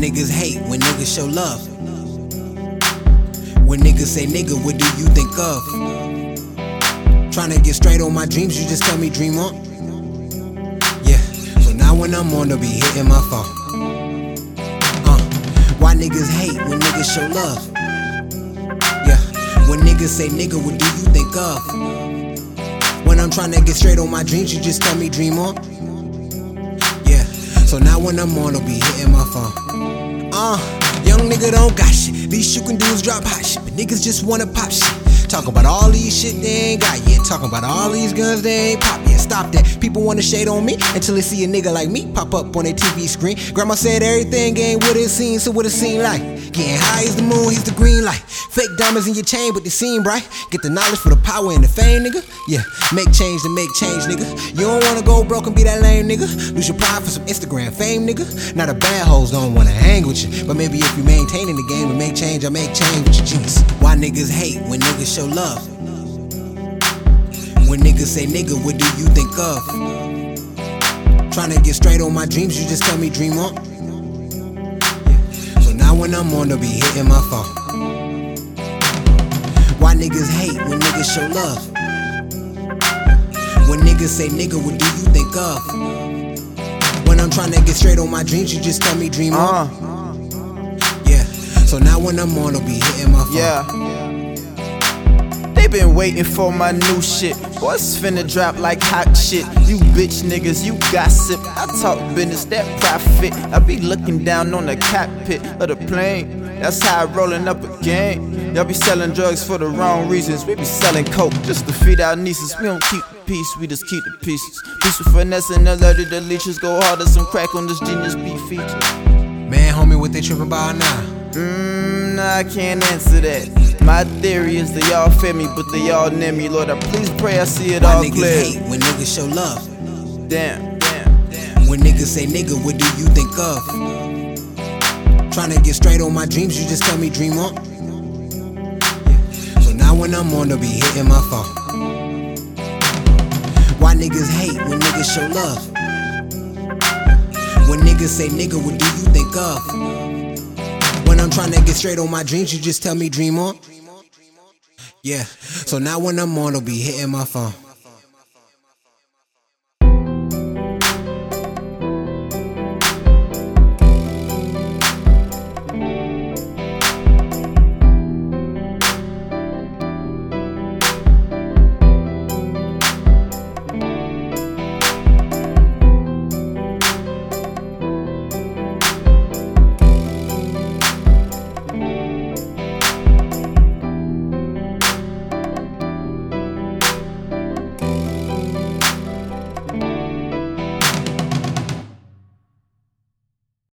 niggas hate when niggas show love? When niggas say nigga, what do you think of? Tryna get straight on my dreams, you just tell me dream on. Yeah, so now when I'm on, they'll be hitting my phone. Uh, why niggas hate when niggas show love? Yeah, when niggas say nigga, what do you think of? When I'm trying to get straight on my dreams, you just tell me dream on. So now when I'm on, I'll be hitting my phone. Uh, young nigga don't got shit. Least you can do is drop hot shit, but niggas just wanna pop shit. Talk about all these shit they ain't got yet. Talking about all these guns they ain't pop yet. Stop that. People wanna shade on me until they see a nigga like me pop up on their TV screen. Grandma said everything ain't what it seems, so what it seem like. Getting high as the moon, he's the green light. Fake diamonds in your chain, but they seem bright. Get the knowledge for the power and the fame, nigga. Yeah, make change to make change, nigga. You don't wanna go broke and be that lame, nigga. Lose your pride for some Instagram fame, nigga. Now the bad hoes don't wanna hang with you, but maybe if you maintaining the game and make change, I make change with your jeans. Why niggas hate when niggas show love? When niggas say nigga, what do you think of? Tryna get straight on my dreams, you just tell me dream on. So now when I'm on, they'll be hitting my phone. Why niggas hate when niggas show love? When niggas say nigga, what do you think of? When I'm tryna get straight on my dreams, you just tell me dream on. Uh, Yeah. So now when I'm on, they'll be hitting my phone. yeah. Been waiting for my new shit. Boys finna drop like hot shit. You bitch niggas, you gossip. I talk business, that profit. I be looking down on the cockpit of the plane. That's how I rollin' up a game. Y'all be selling drugs for the wrong reasons. We be selling coke just to feed our nieces. We don't keep the peace, we just keep the pieces. Piece with finesse and alerted the leeches. Go harder, some crack on this genius beat feature. Man, homie, what they tripping about now? Mmm, nah, I can't answer that. My theory is they all fear me, but they all near me. Lord, I please pray I see it Why all niggas clear. hate when niggas show love? Damn, damn, damn. When niggas say nigga, what do you think of? Tryna get straight on my dreams, you just tell me dream on. So now when I'm on, they'll be hitting my phone. Why niggas hate when niggas show love? When niggas say nigga, what do you think of? When I'm tryna get straight on my dreams, you just tell me dream on. Yeah. So now when I'm on, I'll be hitting my phone.